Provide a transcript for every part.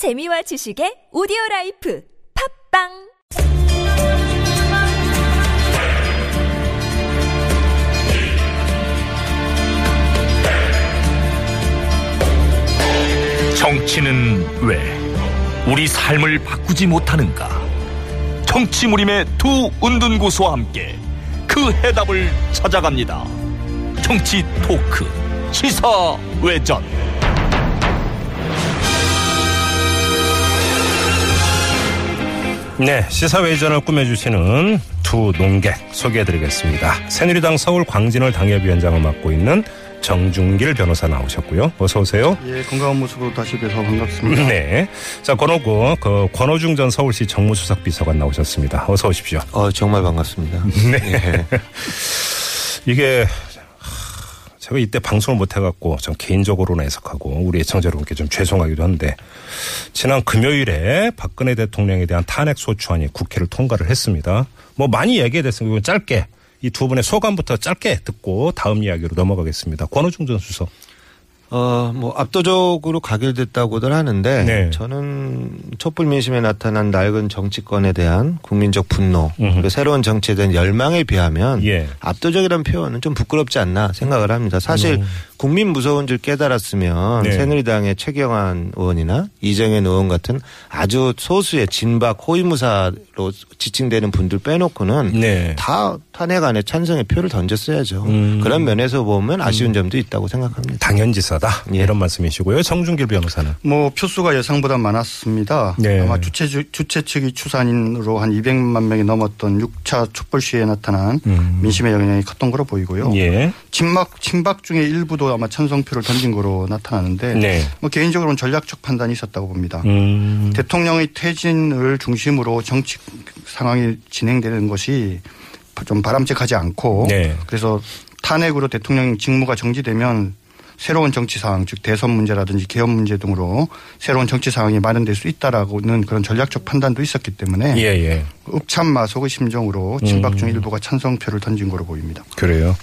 재미와 지식의 오디오 라이프 팟빵 정치는 왜 우리 삶을 바꾸지 못하는가? 정치무림의 두 은둔 고수와 함께 그 해답을 찾아갑니다. 정치 토크 시사 외전. 네, 시사회전을 꾸며주시는 두 농객 소개해드리겠습니다. 새누리당 서울 광진을 당협위원장을 맡고 있는 정중길 변호사 나오셨고요. 어서 오세요. 예, 건강한 모습으로 다시 뵈서 반갑습니다. 네. 자, 권오구, 그, 권오중 전 서울시 정무수석 비서관 나오셨습니다. 어서 오십시오. 어, 정말 반갑습니다. 네. 이게, 제가 이때 방송을 못 해갖고 전 개인적으로는 해석하고 우리 애청자 여러분께 좀 죄송하기도 한데 지난 금요일에 박근혜 대통령에 대한 탄핵 소추안이 국회를 통과를 했습니다. 뭐 많이 얘기됐으면 짧게 이 두 분의 소감부터 짧게 듣고 다음 이야기로 넘어가겠습니다. 권호중 전 수석. 어, 뭐 압도적으로 가결됐다고들 하는데 네. 저는 촛불 민심에 나타난 낡은 정치권에 대한 국민적 분노 그리고 새로운 정치에 대한 열망에 비하면 예. 압도적이라는 표현은 좀 부끄럽지 않나 생각을 합니다. 사실 국민 무서운 줄 깨달았으면 네. 새누리당의 최경환 의원이나 이정현 의원 같은 아주 소수의 진박 호위무사로 지칭되는 분들 빼놓고는 네. 다 탄핵안에 찬성의 표를 던졌어야죠. 음. 그런 면에서 보면 아쉬운 점도 있다고 생각합니다. 당연지사 다. 예. 이런 말씀이시고요. 정준길 변호사는. 뭐 표수가 예상보다 많았습니다. 네. 아마 주최 주최 측이 추산인으로 한 200만 명이 넘었던 6차 촛불 시위에 나타난 민심의 영향이 컸던 거로 보이고요. 음. 예. 친박 친박 중에 일부도 아마 찬성표를 던진 거로 나타나는데 네. 뭐 개인적으로는 전략적 판단이 있었다고 봅니다. 음. 대통령의 퇴진을 중심으로 정치 상황이 진행되는 것이 좀 바람직하지 않고 네. 그래서 탄핵으로 대통령 직무가 정지되면 새로운 정치 상황 즉 대선 문제라든지 개헌 문제 등으로 새로운 정치 상황이 마련될 수 있다라고는 그런 전략적 판단도 있었기 때문에 예, 예. 읍참마속의 심정으로 친박 중 일부가 찬성표를 던진 거로 보입니다. 그래요.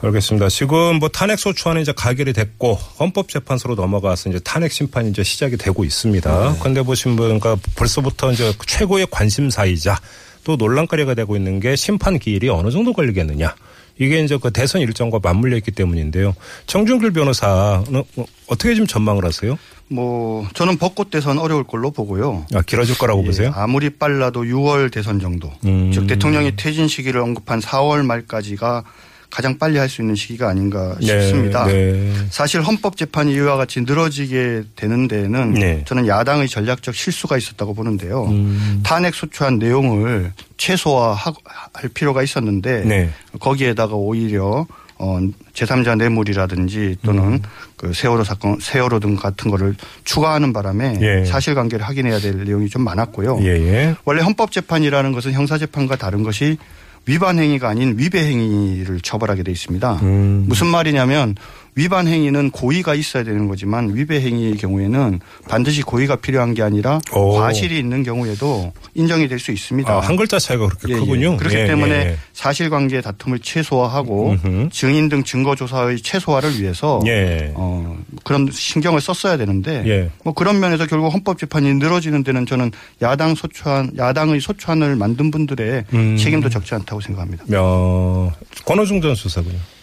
알겠습니다. 지금 뭐 탄핵 소추안이 이제 가결이 됐고 헌법재판소로 넘어가서 이제 탄핵 심판이 이제 시작이 되고 있습니다. 그런데 보신 분과 벌써부터 이제 최고의 관심사이자 또 논란거리가 되고 있는 게 심판 기일이 어느 정도 걸리겠느냐. 이게 이제 그 대선 일정과 맞물려 있기 때문인데요. 정준길 변호사는 어떻게 지금 전망을 하세요? 뭐 저는 벚꽃 대선 어려울 걸로 보고요. 아, 길어질 거라고 예, 보세요? 아무리 빨라도 6월 대선 정도. 음. 즉 대통령이 퇴진 시기를 언급한 4월 말까지가 가장 빨리 할 수 있는 시기가 아닌가 싶습니다. 네. 사실 헌법재판이 이와 같이 늘어지게 되는 데에는 네. 저는 야당의 전략적 실수가 있었다고 보는데요. 음. 탄핵 소추안 내용을 최소화할 필요가 있었는데 네. 거기에다가 오히려 어 제3자 뇌물이라든지 또는 음. 그 세월호 사건, 세월호 등 같은 거를 추가하는 바람에 예. 사실관계를 확인해야 될 내용이 좀 많았고요. 예, 예. 원래 헌법재판이라는 것은 형사재판과 다른 것이 위반 행위가 아닌 위배 행위를 처벌하게 돼 있습니다. 음. 무슨 말이냐면 위반 행위는 고의가 있어야 되는 거지만 위배 행위의 경우에는 반드시 고의가 필요한 게 아니라 오. 과실이 있는 경우에도 인정이 될 수 있습니다. 아, 한 글자 차이가 그렇게 예, 예. 크군요. 그렇기 예, 때문에 예. 사실관계 다툼을 최소화하고 음흠. 증인 등 증거 조사의 최소화를 위해서 예. 어, 그런 신경을 썼어야 되는데 예. 뭐 그런 면에서 결국 헌법재판이 늘어지는 데는 저는 야당 소추안 야당의 소추안을 만든 분들의 음. 책임도 적지 않다고 생각합니다. 어, 권호중 전 수석은요?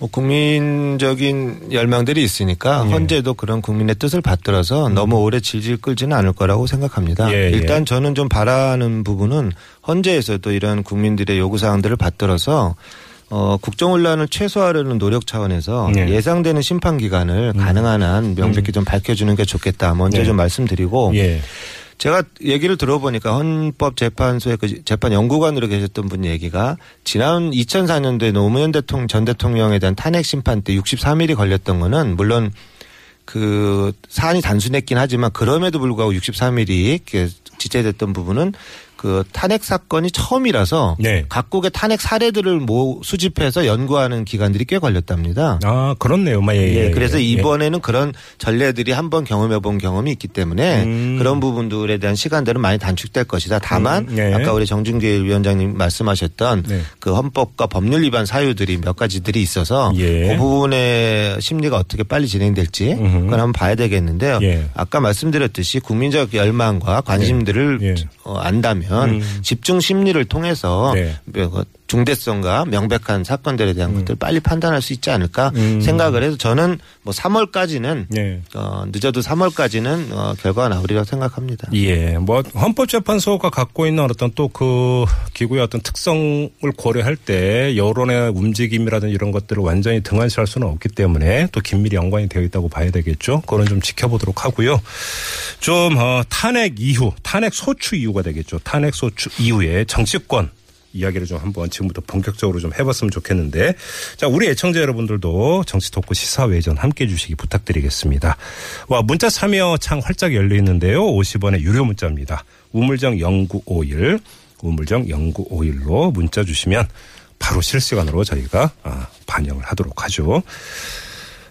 뭐 국민적인 열망들이 있으니까 예. 헌재도 그런 국민의 뜻을 받들어서 너무 오래 질질 끌지는 않을 거라고 생각합니다. 예, 예. 일단 저는 좀 바라는 부분은 헌재에서도 이런 국민들의 요구 사항들을 받들어서 어, 국정 혼란을 최소화하려는 노력 차원에서 예. 예상되는 심판 기간을 가능한 한 명백히 좀 밝혀주는 게 좋겠다. 먼저 예. 좀 말씀드리고 예. 제가 얘기를 들어보니까 헌법재판소의 그 재판 연구관으로 계셨던 분 얘기가 지난 2004년도에 노무현 대통령 전 대통령에 대한 탄핵 심판 때 63일이 걸렸던 거는 물론 그 사안이 단순했긴 하지만 그럼에도 불구하고 63일이 지체됐던 부분은 그그 탄핵 사건이 처음이라서 네. 각국의 탄핵 사례들을 모 수집해서 연구하는 기간들이 꽤 걸렸답니다. 아, 그렇네요. 마, 예, 예, 예, 그래서 예. 이번에는 그런 전례들이 한번 경험해 본 경험이 있기 때문에 음. 그런 부분들에 대한 시간들은 많이 단축될 것이다. 다만 음, 네. 아까 우리 정준길 위원장님 말씀하셨던 네. 그 헌법과 법률 위반 사유들이 몇 가지들이 있어서 예. 그 부분의 심리가 어떻게 빨리 진행될지 음흠. 그건 한번 봐야 되겠는데요. 예. 아까 말씀드렸듯이 국민적 열망과 관심들을 예. 어, 안다면 음. 집중 심리를 통해서 네. 그 중대성과 명백한 사건들에 대한 것들을 빨리 판단할 수 있지 않을까 음. 생각을 해서 저는 뭐 3월까지는 예. 어, 늦어도 3월까지는 어, 결과가 나오리라고 생각합니다. 예, 뭐 헌법재판소가 갖고 있는 어떤 또 그 기구의 어떤 특성을 고려할 때 여론의 움직임이라든지 이런 것들을 완전히 등한시할 수는 없기 때문에 또 긴밀히 연관이 되어 있다고 봐야 되겠죠. 그거는 좀 지켜보도록 하고요. 좀 어, 탄핵 이후, 탄핵 소추 이후가 되겠죠. 탄핵 소추 이후에 정치권 이야기를 좀 한번 지금부터 본격적으로 좀 해봤으면 좋겠는데 자 우리 애청자 여러분들도 정치 토크 시사 외전 함께해 주시기 부탁드리겠습니다. 와 문자 참여 창 활짝 열려 있는데요. 50원의 유료 문자입니다. 우물정 0951 우물정 0951로 문자 주시면 바로 실시간으로 저희가 아, 반영을 하도록 하죠.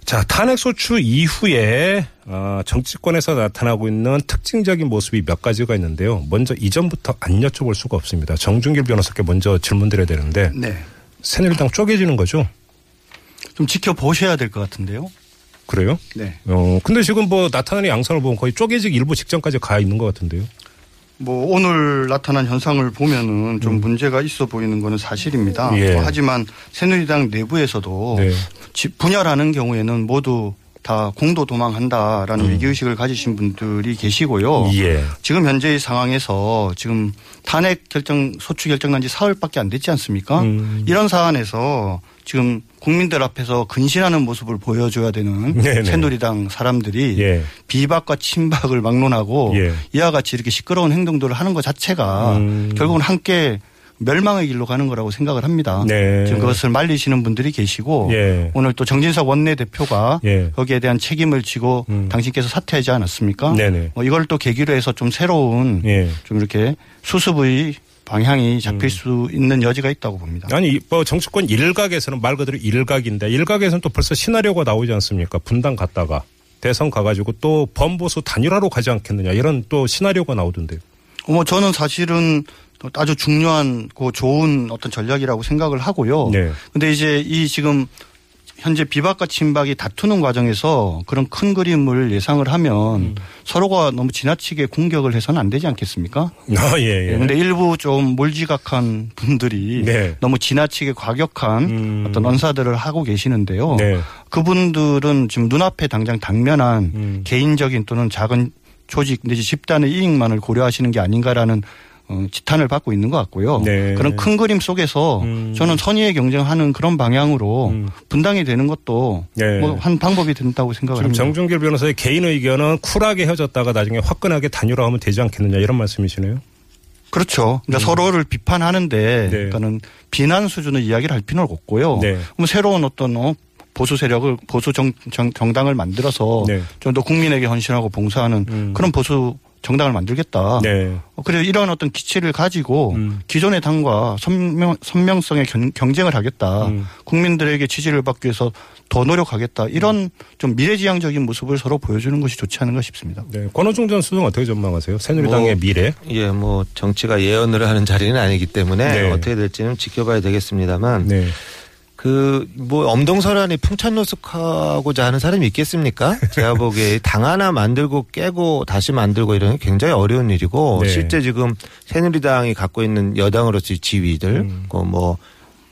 자, 탄핵 소추 이후에 어, 정치권에서 나타나고 있는 특징적인 모습이 몇 가지가 있는데요. 먼저 이전부터 안 여쭤볼 수가 없습니다. 정준길 변호사께 먼저 질문 드려야 되는데 네. 새누리당 쪼개지는 거죠? 좀 지켜보셔야 될 것 같은데요. 그래요? 네. 어, 근데 지금 뭐 나타나는 양상을 보면 거의 쪼개지기 일부 직전까지 가 있는 것 같은데요. 뭐 오늘 나타난 현상을 보면은 좀 문제가 있어 보이는 거는 사실입니다. 음. 예. 뭐 하지만 새누리당 내부에서도 네. 지- 분열하는 경우에는 모두 다 공도 도망한다라는 위기의식을 가지신 분들이 계시고요. 음. 예. 지금 현재의 상황에서 지금 탄핵 결정 소추 결정난 지 사흘밖에 안 됐지 않습니까? 음. 이런 사안에서 지금 국민들 앞에서 근신하는 모습을 보여줘야 되는 네네. 새누리당 사람들이 예. 비박과 친박을 막론하고 예. 이와 같이 이렇게 시끄러운 행동들을 하는 것 자체가 음. 결국은 함께 멸망의 길로 가는 거라고 생각을 합니다. 네. 지금 그것을 말리시는 분들이 계시고 예. 오늘 또 정진석 원내대표가 예. 거기에 대한 책임을 지고 음. 당신께서 사퇴하지 않았습니까? 네네. 어, 이걸 또 계기로 해서 좀 새로운 예. 좀 이렇게 수습의 방향이 잡힐 수 있는 여지가 있다고 봅니다. 아니 이- 뭐 정치권 일각에서는 말 그대로 일각인데 일각에서는 또 벌써 시나리오가 나오지 않습니까? 분당 갔다가 대선 가가지고 또 범보수 단일화로 가지 않겠느냐 이런 또 시나리오가 나오던데요. 뭐 저는 사실은 아주 중요한 고 좋은 어떤 전략이라고 생각을 하고요. 네. 근데 이제 이 지금 현재 비박과 친박이 다투는 과정에서 그런 큰 그림을 예상을 하면 음. 서로가 너무 지나치게 공격을 해서는 안 되지 않겠습니까? 아, 예, 예. 근데 일부 좀 몰지각한 분들이 네. 너무 지나치게 과격한 음. 어떤 언사들을 하고 계시는데요. 네. 그분들은 지금 눈앞에 당장 당면한 음. 개인적인 또는 작은 조직 내지 집단의 이익만을 고려하시는 게 아닌가라는 어, 지탄을 받고 있는 것 같고요. 네. 그런 큰 그림 속에서 음. 저는 선의의 경쟁하는 그런 방향으로 음. 분당이 되는 것도 네. 뭐한 방법이 된다고 생각을 합니다. 정준길 변호사의 개인 의견은 쿨하게 헤어졌다가 나중에 화끈하게 단일화하면 되지 않겠느냐 이런 말씀이시네요. 그렇죠. 그러니까 서로를 비판하는데 음. 네. 그러니까는 비난 수준의 이야기를 할 필요는 없고요. 네. 그럼 새로운 어떤 어, 보수 세력을 보수 정, 정, 정당을 만들어서 네. 좀더 국민에게 헌신하고 봉사하는 음. 그런 보수 정당을 만들겠다. 네. 어, 그래 이런 어떤 기치를 가지고 음. 기존의 당과 선명, 선명성의 견, 경쟁을 하겠다. 음. 국민들에게 지지를 받기 위해서 더 노력하겠다. 이런 좀 미래지향적인 모습을 서로 보여주는 것이 좋지 않은가 싶습니다. 네. 권호중 전 수석 어떻게 전망하세요? 새누리당의 뭐, 미래. 예, 뭐 정치가 예언을 하는 자리는 아니기 때문에 네. 어떻게 될지는 지켜봐야 되겠습니다만 네. 그 뭐 엄동설안이 풍찬노숙하고자 하는 사람이 있겠습니까? 제가 보기에 당 하나 만들고 깨고 다시 만들고 이런 게 굉장히 어려운 일이고 네. 실제 지금 새누리당이 갖고 있는 여당으로서의 지위들 음. 그뭐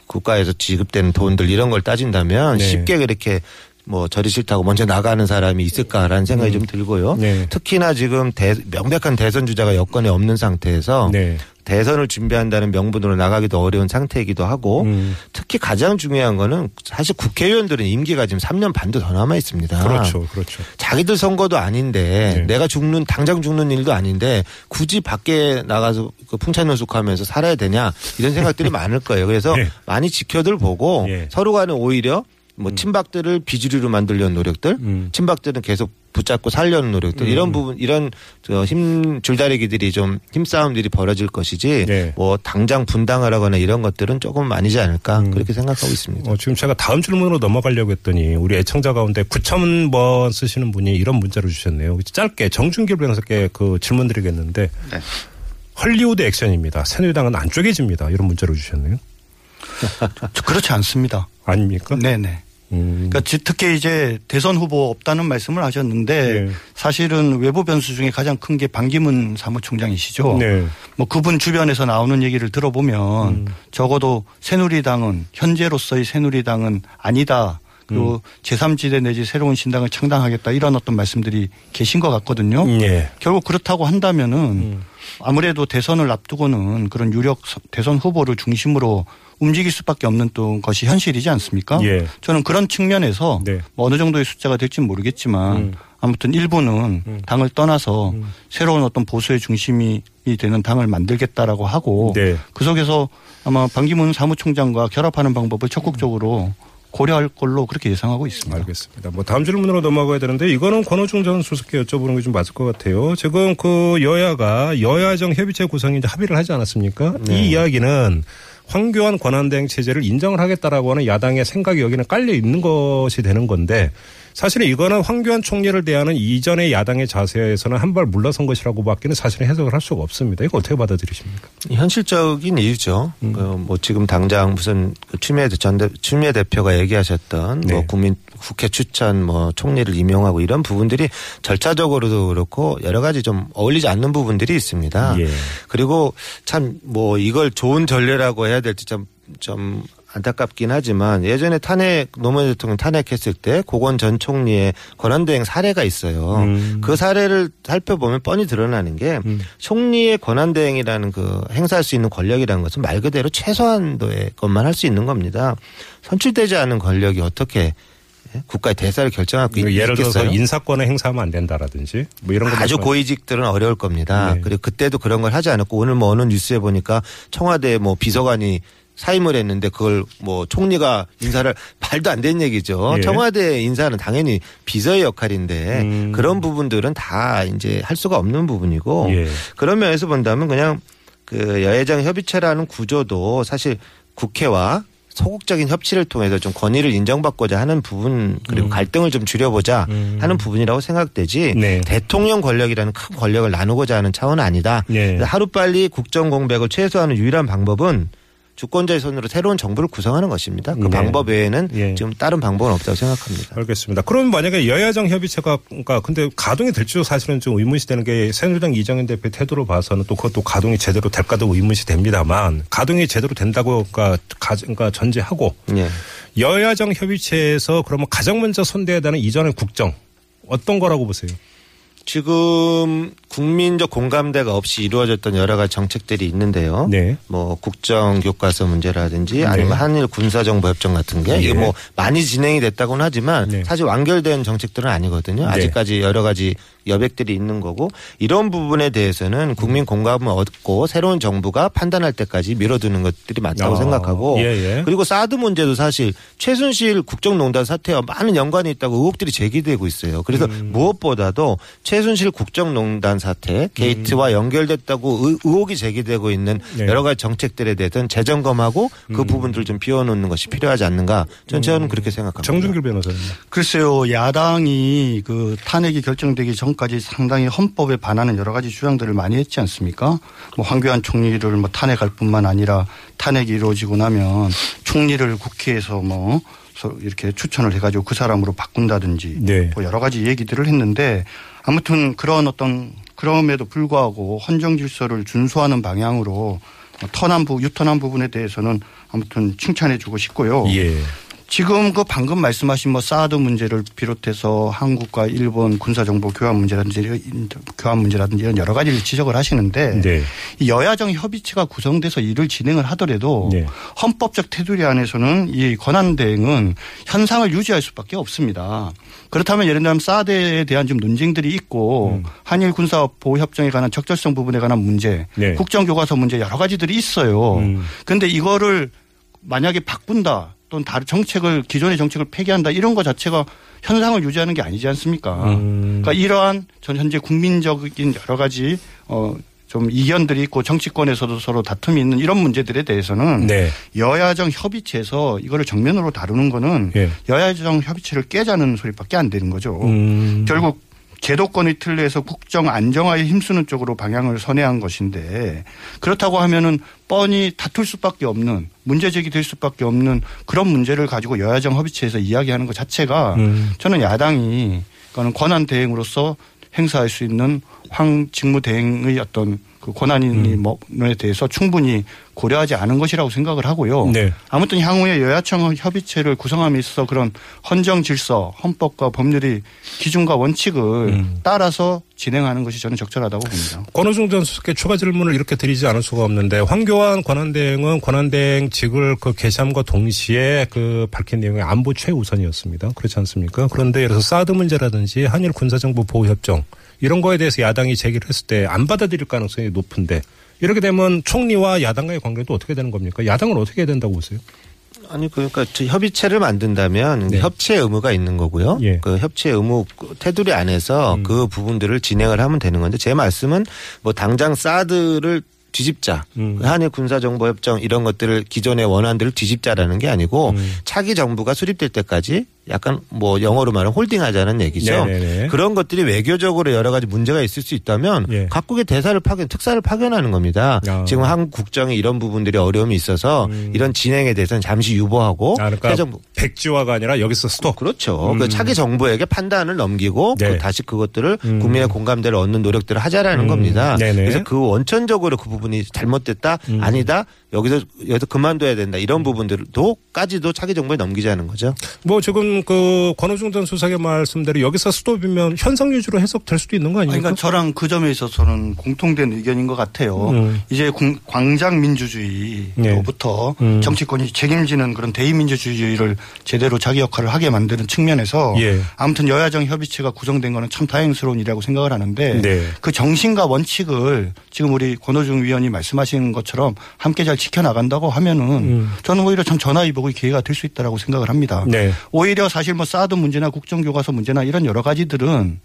국가에서 지급되는 돈들 이런 걸 따진다면 네. 쉽게 그렇게 뭐 저리 싫다고 먼저 나가는 사람이 있을까라는 생각이 좀 들고요. 네. 특히나 지금 대- 명백한 대선 주자가 여건에 없는 상태에서 네. 대선을 준비한다는 명분으로 나가기도 어려운 상태이기도 하고 음. 특히 가장 중요한 거는 사실 국회의원들은 임기가 지금 3년 반도 더 남아 있습니다. 그렇죠. 그렇죠. 자기들 선거도 아닌데 네. 내가 죽는 당장 죽는 일도 아닌데 굳이 밖에 나가서 그 풍찬노숙하면서 살아야 되냐 이런 생각들이 많을 거예요. 그래서 네. 많이 지켜들 보고 예. 서로 간에 오히려 뭐 친박들을 비주류로 만들려는 노력들, 음. 친박들은 계속 붙잡고 살려는 노력들 음. 이런 부분 이런 저힘 줄다리기들이 좀 힘싸움들이 벌어질 것이지 네. 뭐 당장 분당을 하거나 이런 것들은 조금 아니지 않을까 그렇게 생각하고 있습니다. 어, 지금 제가 다음 질문으로 넘어가려고 했더니 우리 애청자 가운데 9,000번 쓰시는 분이 이런 문자를 주셨네요. 짧게 정준길 변호사께 그 질문 드리겠는데 네. 헐리우드 액션입니다. 새누리당은 안 쪼개집니다. 이런 문자를 주셨네요. 저 그렇지 않습니다. 아닙니까? 네네. 음. 그러니까 지- 특히 이제 대선 후보 없다는 말씀을 하셨는데 네. 사실은 외부 변수 중에 가장 큰 게 반기문 사무총장이시죠. 네. 뭐 그분 주변에서 나오는 얘기를 들어보면 음. 적어도 새누리당은 현재로서의 새누리당은 아니다. 그리고 음. 제3지대 내지 새로운 신당을 창당하겠다 이런 어떤 말씀들이 계신 것 같거든요. 예. 결국 그렇다고 한다면은 음. 아무래도 대선을 앞두고는 그런 유력 서- 대선 후보를 중심으로 움직일 수밖에 없는 또 것이 현실이지 않습니까? 예. 저는 그런 측면에서 네. 뭐 어느 정도의 숫자가 될지는 모르겠지만 음. 아무튼 일부는 당을 떠나서 새로운 어떤 보수의 중심이 되는 당을 만들겠다라고 하고 네. 그 속에서 아마 반기문 사무총장과 결합하는 방법을 적극적으로 고려할 걸로 그렇게 예상하고 있습니다. 알겠습니다. 뭐 다음 질문으로 넘어가야 되는데 이거는 권호중 전 수석께 여쭤보는 게 좀 맞을 것 같아요. 지금 그 여야가 여야정 협의체 구성이 이제 합의를 하지 않았습니까? 네. 이 이야기는 황교안 권한대행 체제를 인정을 하겠다라고 하는 야당의 생각이 여기는 깔려 있는 것이 되는 건데 사실은 이거는 황교안 총리를 대하는 이전의 야당의 자세에서는 한 발 물러선 것이라고밖에는 사실은 해석을 할 수가 없습니다. 이거 어떻게 받아들이십니까? 현실적인 이유죠. 음. 그뭐 지금 당장 무슨 그 추미애 전 대, 추미애 대표가 얘기하셨던 네. 뭐 국민 국회 추천 뭐 총리를 임용하고 이런 부분들이 절차적으로도 그렇고 여러 가지 좀 어울리지 않는 부분들이 있습니다. 예. 그리고 참 뭐 이걸 좋은 전례라고 해야 될지 좀, 좀 안타깝긴 하지만 예전에 탄핵 노무현 대통령 탄핵했을 때 고건 전 총리의 권한대행 사례가 있어요. 음. 그 사례를 살펴보면 뻔히 드러나는 게 음. 총리의 권한대행이라는 그 행사할 수 있는 권력이라는 것은 말 그대로 최소한도의 것만 할 수 있는 겁니다. 선출되지 않은 권력이 어떻게 예? 국가의 대사를 결정할 수 그러니까 예를 들어서 있겠어요? 인사권을 행사하면 안 된다라든지 뭐 이런 거 아주 고위직들은 어려울 겁니다. 네. 그리고 그때도 그런 걸 하지 않았고 오늘 뭐 어느 뉴스에 보니까 청와대 뭐 비서관이 사임을 했는데 그걸 뭐 총리가 인사를 말도 안 되는 얘기죠. 예. 청와대 인사는 당연히 비서의 역할인데 음. 그런 부분들은 다 이제 할 수가 없는 부분이고 예. 그런 면에서 본다면 그냥 그 여야정 협의체라는 구조도 사실 국회와 소극적인 협치를 통해서 좀 권위를 인정받고자 하는 부분 그리고 갈등을 좀 줄여보자 음. 하는 부분이라고 생각되지 네. 대통령 권력이라는 큰 권력을 나누고자 하는 차원은 아니다. 네. 하루빨리 국정 공백을 최소화하는 유일한 방법은 주권자의 손으로 새로운 정부를 구성하는 것입니다. 그 네. 방법 외에는 예. 지금 다른 방법은 없다고 생각합니다. 알겠습니다. 그러면 만약에 여야정 협의체가 그러니까 근데 가동이 될지도 사실은 좀 의문시 되는 게 새누리당 이정현 대표 태도로 봐서는 또 그것도 가동이 제대로 될까도 의문시 됩니다만 가동이 제대로 된다고 그러니까, 가, 그러니까 전제하고 예. 여야정 협의체에서 그러면 가장 먼저 손대야 되는 이전의 국정 어떤 거라고 보세요? 지금 국민적 공감대가 없이 이루어졌던 여러 가지 정책들이 있는데요. 네. 뭐 국정 교과서 문제라든지 아니면 한일 군사 정보 협정 같은 게 예. 이게 뭐 많이 진행이 됐다고는 하지만 네. 사실 완결된 정책들은 아니거든요. 네. 아직까지 여러 가지 여백들이 있는 거고 이런 부분에 대해서는 국민 공감을 얻고 새로운 정부가 판단할 때까지 미뤄두는 것들이 맞다고 아, 생각하고 예, 예. 그리고 사드 문제도 사실 최순실 국정농단 사태와 많은 연관이 있다고 의혹들이 제기되고 있어요. 그래서 음. 무엇보다도 최순실 국정농단 사태 게이트와 연결됐다고 의, 의혹이 제기되고 있는 음. 네. 여러 가지 정책들에 대해서는 재점검하고 그 부분들을 좀 비워놓는 것이 필요하지 않는가 저는 저는 그렇게 생각합니다. 정준길 변호사님. 글쎄요, 야당이 그 탄핵이 결정되기 전 까지 상당히 헌법에 반하는 여러 가지 주장들을 많이 했지 않습니까? 뭐 황교안 총리를 뭐 탄핵할 뿐만 아니라 탄핵이 이루어지고 나면 총리를 국회에서 뭐 서- 이렇게 추천을 해가지고 그 사람으로 바꾼다든지 네. 뭐 여러 가지 얘기들을 했는데 아무튼 그런 어떤 그럼에도 불구하고 헌정 질서를 준수하는 방향으로 뭐 터난 부 유턴한 부분에 대해서는 아무튼 칭찬해주고 싶고요. 예. 지금 그 방금 말씀하신 뭐 사드 문제를 비롯해서 한국과 일본 군사 정보 교환 문제라든지 교환 문제라든지 이런 여러 가지를 지적을 하시는데 네. 이 여야정 협의체가 구성돼서 일을 진행을 하더라도 네. 헌법적 테두리 안에서는 이 권한 대행은 현상을 유지할 수밖에 없습니다. 그렇다면 예를 들면 사드에 대한 좀 논쟁들이 있고 음. 한일 군사 보호 협정에 관한 적절성 부분에 관한 문제, 네. 국정 교과서 문제 여러 가지들이 있어요. 음. 근데 이거를 만약에 바꾼다. 또는 다른 정책을 기존의 정책을 폐기한다 이런 것 자체가 현상을 유지하는 게 아니지 않습니까? 음. 그러니까 이러한 전 현재 국민적인 여러 가지 어. 좀 이견들이 있고 정치권에서도 서로 다툼이 있는 이런 문제들에 대해서는 네. 여야정 협의체에서 이거를 정면으로 다루는 거는 예. 여야정 협의체를 깨자는 소리밖에 안 되는 거죠. 음. 결국 제도권의 틀에서 국정 안정화에 힘쓰는 쪽으로 방향을 선회한 것인데 그렇다고 하면은 뻔히 다툴 수밖에 없는 문제 제기될 수밖에 없는 그런 문제를 가지고 여야정 협의체에서 이야기하는 것 자체가 음. 저는 야당이 그거는 권한 대행으로서 행사할 수 있는 황 직무 대행의 어떤 그 권한에 음. 대해서 충분히 고려하지 않은 것이라고 생각을 하고요. 네. 아무튼 향후에 여야청 협의체를 구성함에 있어서 그런 헌정 질서, 헌법과 법률의 기준과 원칙을 음. 따라서 진행하는 것이 저는 적절하다고 봅니다. 권호중 전 수석께 추가 질문을 이렇게 드리지 않을 수가 없는데 황교안 권한대행은 권한대행직을 그 개시함과 동시에 그 밝힌 내용이 안보 최우선이었습니다. 그렇지 않습니까? 그런데 예를 들어서 사드 문제라든지 한일 군사정보 보호협정 이런 거에 대해서 야당이 제기를 했을 때 안 받아들일 가능성이 높은데 이렇게 되면 총리와 야당과의 관계도 어떻게 되는 겁니까? 야당은 어떻게 해야 된다고 보세요? 아니 그러니까 저 협의체를 만든다면 네. 협치의 의무가 있는 거고요. 예. 그 협치의 의무 테두리 안에서 음. 그 부분들을 진행을 하면 되는 건데 제 말씀은 뭐 당장 사드를 뒤집자 음. 한일 군사정보협정 이런 것들을 기존의 원안들을 뒤집자라는 게 아니고 음. 차기 정부가 수립될 때까지 약간 뭐 영어로 말하면 홀딩하자는 얘기죠. 네네네. 그런 것들이 외교적으로 여러 가지 문제가 있을 수 있다면 예. 각국의 대사를 파견, 특사를 파견하는 겁니다. 아. 지금 한국 국정에 이런 부분들이 어려움이 있어서 음. 이런 진행에 대해서는 잠시 유보하고 아, 그러니까 해정 백지화가 아니라 여기서 스톱. 그렇죠. 음. 그 차기 정부에게 판단을 넘기고 네. 그 다시 그것들을 음. 국민의 공감대를 얻는 노력들을 하자라는 음. 겁니다. 네네. 그래서 그 원천적으로 그 부분이 잘못됐다 음. 아니다 여기서 여기서 그만둬야 된다 이런 부분들도까지도 차기 정부에 넘기자는 거죠. 뭐 지금 그 권호중 전 수석의 말씀대로 여기서 스톱이면 현상 유지로 해석될 수도 있는 거 아니, 아닙니까? 그러니까 저랑 그 점에 있어서는 공통된 의견인 것 같아요. 음. 이제 공- 광장 민주주의로부터 네. 음. 정치권이 책임지는 그런 대의민주주의를 제대로 자기 역할을 하게 만드는 측면에서 예. 아무튼 여야정 협의체가 구성된 거는 참 다행스러운 일이라고 생각을 하는데 네. 그 정신과 원칙을 지금 우리 권호중 위원이 말씀하신 것처럼 함께 잘 지켜나간다고 하면은 음. 저는 오히려 참 전화위복의 기회가 될 수 있다라고 생각을 합니다. 네. 오히려 사실 뭐 사드 문제나 국정교과서 문제나 이런 여러 가지들은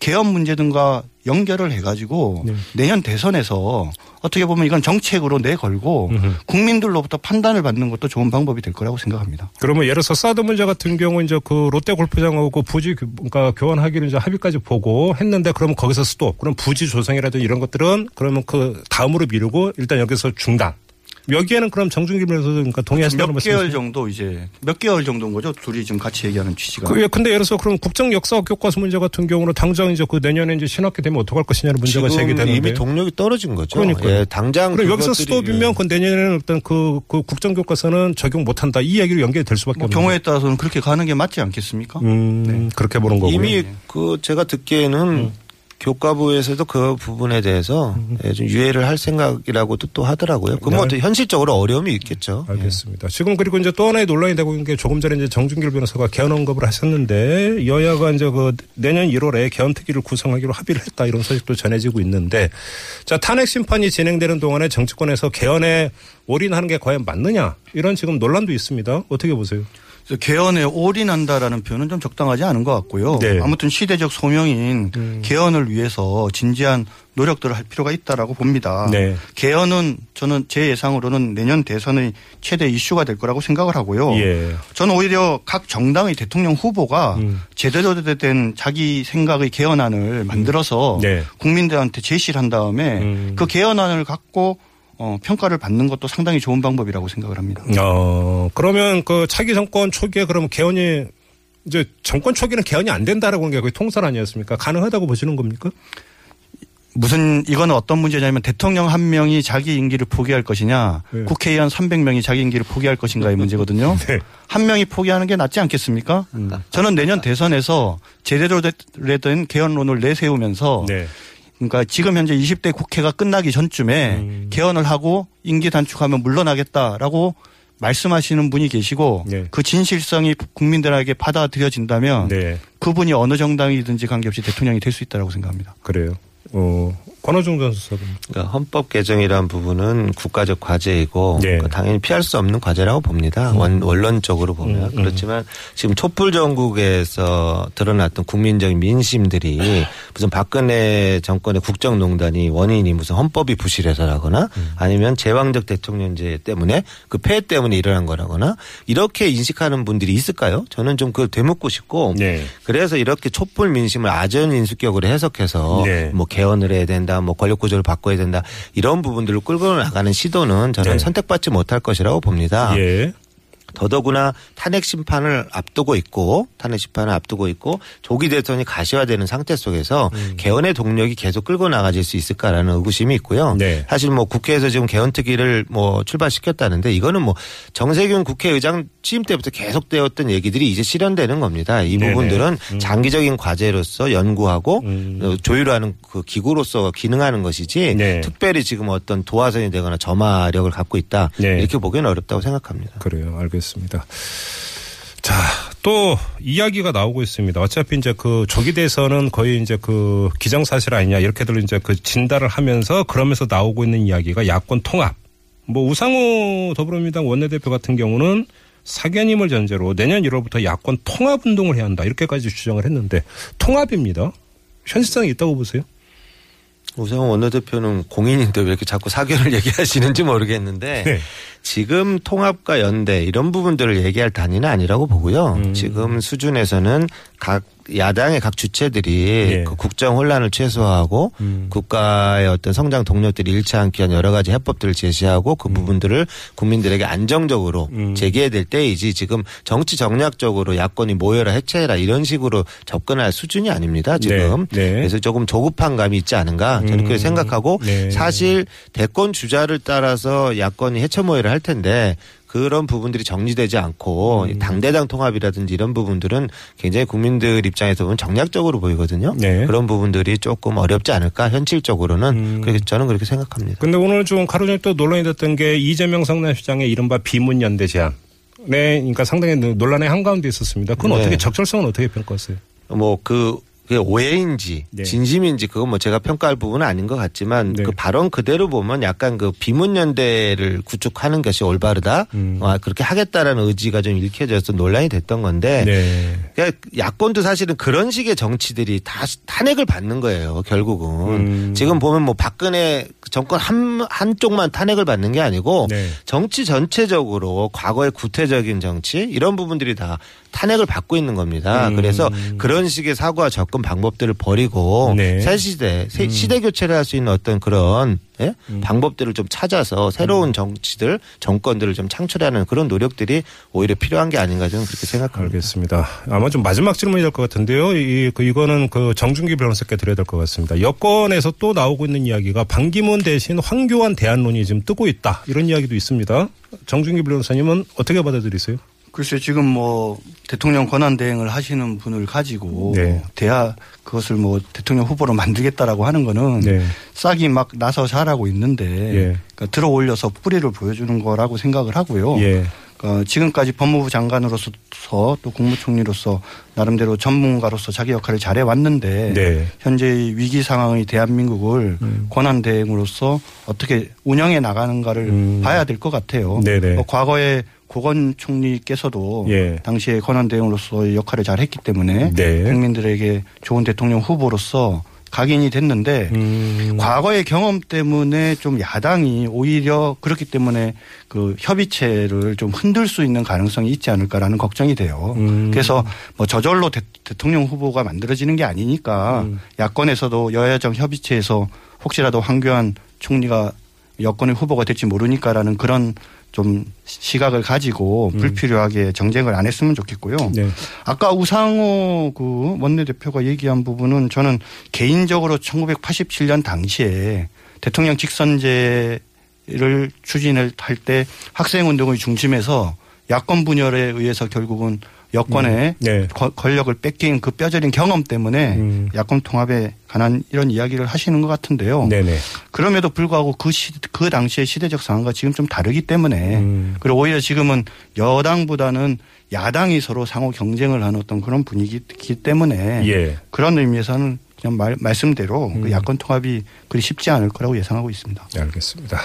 개헌 문제 등과 연결을 해가지고 네. 내년 대선에서 어떻게 보면 이건 정책으로 내걸고 음흠. 국민들로부터 판단을 받는 것도 좋은 방법이 될 거라고 생각합니다. 그러면 예를 들어서 사드 문제 같은 경우 이제 그 롯데 골프장하고 부지 교- 그러니까 교환하기로 이제 합의까지 보고 했는데 그러면 거기서 스톱. 그럼 부지 조성이라든지 이런 것들은 그러면 그 다음으로 미루고 일단 여기서 중단. 여기에는 그럼 정준기 변호사 그러니까 동의하신다는 몇 개월? 정도 이제 몇 개월 정도인 거죠. 둘이 지금 같이 얘기하는 취지가. 그, 예, 근데 예를 들어서 그럼 국정 역사 교과서 문제 같은 경우는 당장 이제 그 내년에 이제 신학기 되면 어떡할 것이냐는 문제가 지금 제기되는데. 이미 동력이 떨어진 거죠. 그러니까요. 예, 당장 그럼 여기서 스톱이면 그 내년에는 일단 그, 그 국정 교과서는 적용 못 한다. 이 얘기로 연결이 될 수밖에 뭐 없는 경우에 따라서는 그렇게 가는 게 맞지 않겠습니까? 음, 그렇게 보는 거고요. 이미 그 제가 듣기에는 음. 교과부에서도 그 부분에 대해서 예, 좀 유예를 할 생각이라고도 또 하더라고요. 그건 뭐 네. 또 현실적으로 어려움이 있겠죠. 알겠습니다. 지금 그리고 이제 또 하나의 논란이 되고 있는 게 조금 전에 이제 정준길 변호사가 개헌 언급을 하셨는데 여야가 이제 그 내년 1월에 개헌 특위를 구성하기로 합의를 했다 이런 소식도 전해지고 있는데 자 탄핵 심판이 진행되는 동안에 정치권에서 개헌에 올인하는 게 과연 맞느냐 이런 지금 논란도 있습니다. 어떻게 보세요? 개헌에 올인한다라는 표현은 좀 적당하지 않은 것 같고요. 네. 아무튼 시대적 소명인 음. 개헌을 위해서 진지한 노력들을 할 필요가 있다라고 봅니다. 네. 개헌은 저는 제 예상으로는 내년 대선의 최대 이슈가 될 거라고 생각을 하고요. 예. 저는 오히려 각 정당의 대통령 후보가 음. 제대로 된 자기 생각의 개헌안을 만들어서 네. 국민들한테 제시를 한 다음에 음. 그 개헌안을 갖고 어, 평가를 받는 것도 상당히 좋은 방법이라고 생각을 합니다. 어 그러면 그 차기 정권 초기에 그러면 개헌이 이제 정권 초기는 개헌이 안 된다라고 하는 게 거의 통설 아니었습니까? 가능하다고 보시는 겁니까? 무슨 이거는 어떤 문제냐면 대통령 한 명이 자기 임기를 포기할 것이냐 네. 국회의원 300명이 자기 임기를 포기할 것인가의 문제거든요. 네. 한 명이 포기하는 게 낫지 않겠습니까? 저는 내년 대선에서 제대로 된 개헌론을 내세우면서 네. 그러니까 지금 현재 20대 국회가 끝나기 전쯤에 음. 개헌을 하고 임기 단축하면 물러나겠다라고 말씀하시는 분이 계시고 네. 그 진실성이 국민들에게 받아들여진다면 네. 그분이 어느 정당이든지 관계없이 대통령이 될 수 있다고 생각합니다. 그래요. 어, 권호중 전 수석은. 그러니까 헌법 개정이란 부분은 국가적 과제이고 네. 그 당연히 피할 수 없는 과제라고 봅니다. 원, 원론적으로 보면 음, 음. 그렇지만 지금 촛불 전국에서 드러났던 국민적인 민심들이 무슨 박근혜 정권의 국정농단이 원인이 무슨 헌법이 부실해서라거나 음. 아니면 제왕적 대통령제 때문에 그 폐해 때문에 일어난 거라거나 이렇게 인식하는 분들이 있을까요? 저는 좀 그걸 되묻고 싶고 네. 그래서 이렇게 촛불 민심을 아전 인수격으로 해석해서 네. 뭐 개헌을 해야 된다, 뭐 권력 구조를 바꿔야 된다 이런 부분들을 끌고 나가는 시도는 저는 네. 선택받지 못할 것이라고 봅니다. 예. 더더구나 탄핵 심판을 앞두고 있고 탄핵 심판을 앞두고 있고 조기 대선이 가시화되는 상태 속에서 음. 개헌의 동력이 계속 끌고 나가질 수 있을까라는 의구심이 있고요. 네. 사실 뭐 국회에서 지금 개헌 특위를 뭐 출발시켰다는데 이거는 뭐 정세균 국회의장 취임 때부터 계속되었던 얘기들이 이제 실현되는 겁니다. 이. 부분들은 음. 장기적인 과제로서 연구하고 음. 어, 조율하는 그 기구로서 기능하는 것이지 네. 특별히 지금 어떤 도화선이 되거나 점화력을 갖고 있다 네. 이렇게 보기는 어렵다고 생각합니다. 그래요. 알겠습니다. 자, 또 이야기가 나오고 있습니다. 어차피 이제 그 조기 대선은 거의 이제 그 기정사실 아니냐 이렇게들 이제 그 진단을 하면서 그러면서 나오고 있는 이야기가 야권 통합. 뭐 우상호 더불어민주당 원내대표 같은 경우는 사견임을 전제로 내년 1월부터 야권 통합 운동을 해야 한다 이렇게까지 주장을 했는데 통합입니다. 현실성이 있다고 보세요? 우상호 원내대표는 공인인데 왜 이렇게 자꾸 사견을 얘기하시는지 모르겠는데 네. 지금 통합과 연대 이런 부분들을 얘기할 단위는 아니라고 보고요. 음. 지금 수준에서는 각 야당의 각 주체들이 예. 그 국정 혼란을 최소화하고 음. 국가의 어떤 성장 동력들이 일치 않게 한 여러 가지 해법들을 제시하고 그 부분들을 국민들에게 안정적으로 음. 제기해야 될 때이지 지금 정치 정략적으로 야권이 모여라 해체해라 이런 식으로 접근할 수준이 아닙니다. 지금 네. 네. 그래서 조금 조급한 감이 있지 않은가 저는 그렇게 음. 생각하고 네. 사실 대권 주자를 따라서 야권이 해체 모의를 할 텐데 그런 부분들이 정리되지 않고 음. 당대당 통합이라든지 이런 부분들은 굉장히 국민들 입장에서 보면 정략적으로 보이거든요. 네. 그런 부분들이 조금 어렵지 않을까 현실적으로는 음. 그렇게 저는 그렇게 생각합니다. 근데 오늘 좀 하루 종일 또 논란이 됐던 게 이재명 성남시장의 이른바 비문연대 제안. 네, 그러니까 상당히 논란의 한가운데 있었습니다. 그건 네. 어떻게 적절성은 어떻게 평가하세요? 뭐그 그게 오해인지 네. 진심인지 그건 뭐 제가 평가할 부분은 아닌 것 같지만 네. 그 발언 그대로 보면 약간 그 비문연대를 구축하는 것이 올바르다. 음. 아, 그렇게 하겠다라는 의지가 좀 읽혀져서 논란이 됐던 건데 네. 그러니까 야권도 사실은 그런 식의 정치들이 다 탄핵을 받는 거예요. 결국은 음. 지금 보면 뭐 박근혜 정권 한 한쪽만 탄핵을 받는 게 아니고 네. 정치 전체적으로 과거의 구태적인 정치 이런 부분들이 다 탄핵을 받고 있는 겁니다. 음. 그래서 그런 식의 사고와 접근 방법들을 버리고 네. 음. 새 시대 새 시대 교체를 할 수 있는 어떤 그런 예? 방법들을 좀 찾아서 음. 새로운 정치들 정권들을 좀 창출하는 그런 노력들이 오히려 필요한 게 아닌가 저는 그렇게 생각합니다. 알겠습니다. 아마 좀 마지막 질문이 될 것 같은데요. 이, 그 이거는 그 정준기 변호사께 드려야 될 것 같습니다. 여권에서 또 나오고 있는 이야기가 반기문 대신 황교안 대안론이 지금 뜨고 있다. 이런 이야기도 있습니다. 정준기 변호사님은 어떻게 받아들이세요? 글쎄 지금 뭐 대통령 권한 대행을 하시는 분을 가지고 네. 대하 그것을 뭐 대통령 후보로 만들겠다라고 하는 거는 네. 싹이 막 나서 자라고 있는데 예. 그러니까 들어 올려서 뿌리를 보여주는 거라고 생각을 하고요. 예. 어, 지금까지 법무부 장관으로서 또 국무총리로서 나름대로 전문가로서 자기 역할을 잘해 왔는데 네. 현재 의 위기 상황의 대한민국을 음. 권한 대행으로서 어떻게 운영해 나가는가를 음. 봐야 될 것 같아요. 네네. 뭐 과거에 고건 총리께서도 예. 당시에 권한 대행으로서의 역할을 잘 했기 때문에 네. 국민들에게 좋은 대통령 후보로서 각인이 됐는데 음. 과거의 경험 때문에 좀 야당이 오히려 그렇기 때문에 그 협의체를 좀 흔들 수 있는 가능성이 있지 않을까라는 걱정이 돼요. 음. 그래서 뭐 저절로 대, 통령 후보가 만들어지는 게 아니니까 음. 야권에서도 여야정 협의체에서 혹시라도 황교안 총리가 여권의 후보가 될지 모르니까라는 그런 좀 시각을 가지고 불필요하게 정쟁을 안 했으면 좋겠고요. 음. 네. 아까 우상호 그 원내대표가 얘기한 부분은 저는 개인적으로 1987년 당시에 대통령 직선제를 추진을 할 때 학생운동의 중심에서 야권 분열에 의해서 결국은 여권의 네. 거- 권력을 뺏긴 그 뼈저린 경험 때문에 음. 야권 통합에 관한 이런 이야기를 하시는 것 같은데요. 네네. 그럼에도 불구하고 그, 시, 그 당시의 시대적 상황과 지금 좀 다르기 때문에 음. 그리고 오히려 지금은 여당보다는 야당이 서로 상호 경쟁을 하는 어떤 그런 분위기이기 때문에 예. 그런 의미에서는 그냥 말, 말씀대로 음. 그 야권 통합이 그리 쉽지 않을 거라고 예상하고 있습니다. 네, 알겠습니다.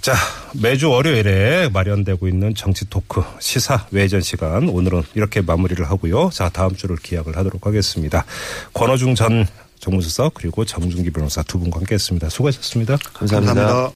자, 매주 월요일에 마련되고 있는 정치 토크 시사 외전 시간 오늘은 이렇게 마무리를 하고요. 자, 다음 주를 기약을 하도록 하겠습니다. 권호중 전 정무수석 그리고 정준기 변호사 두 분과 함께했습니다. 수고하셨습니다. 감사합니다. 감사합니다.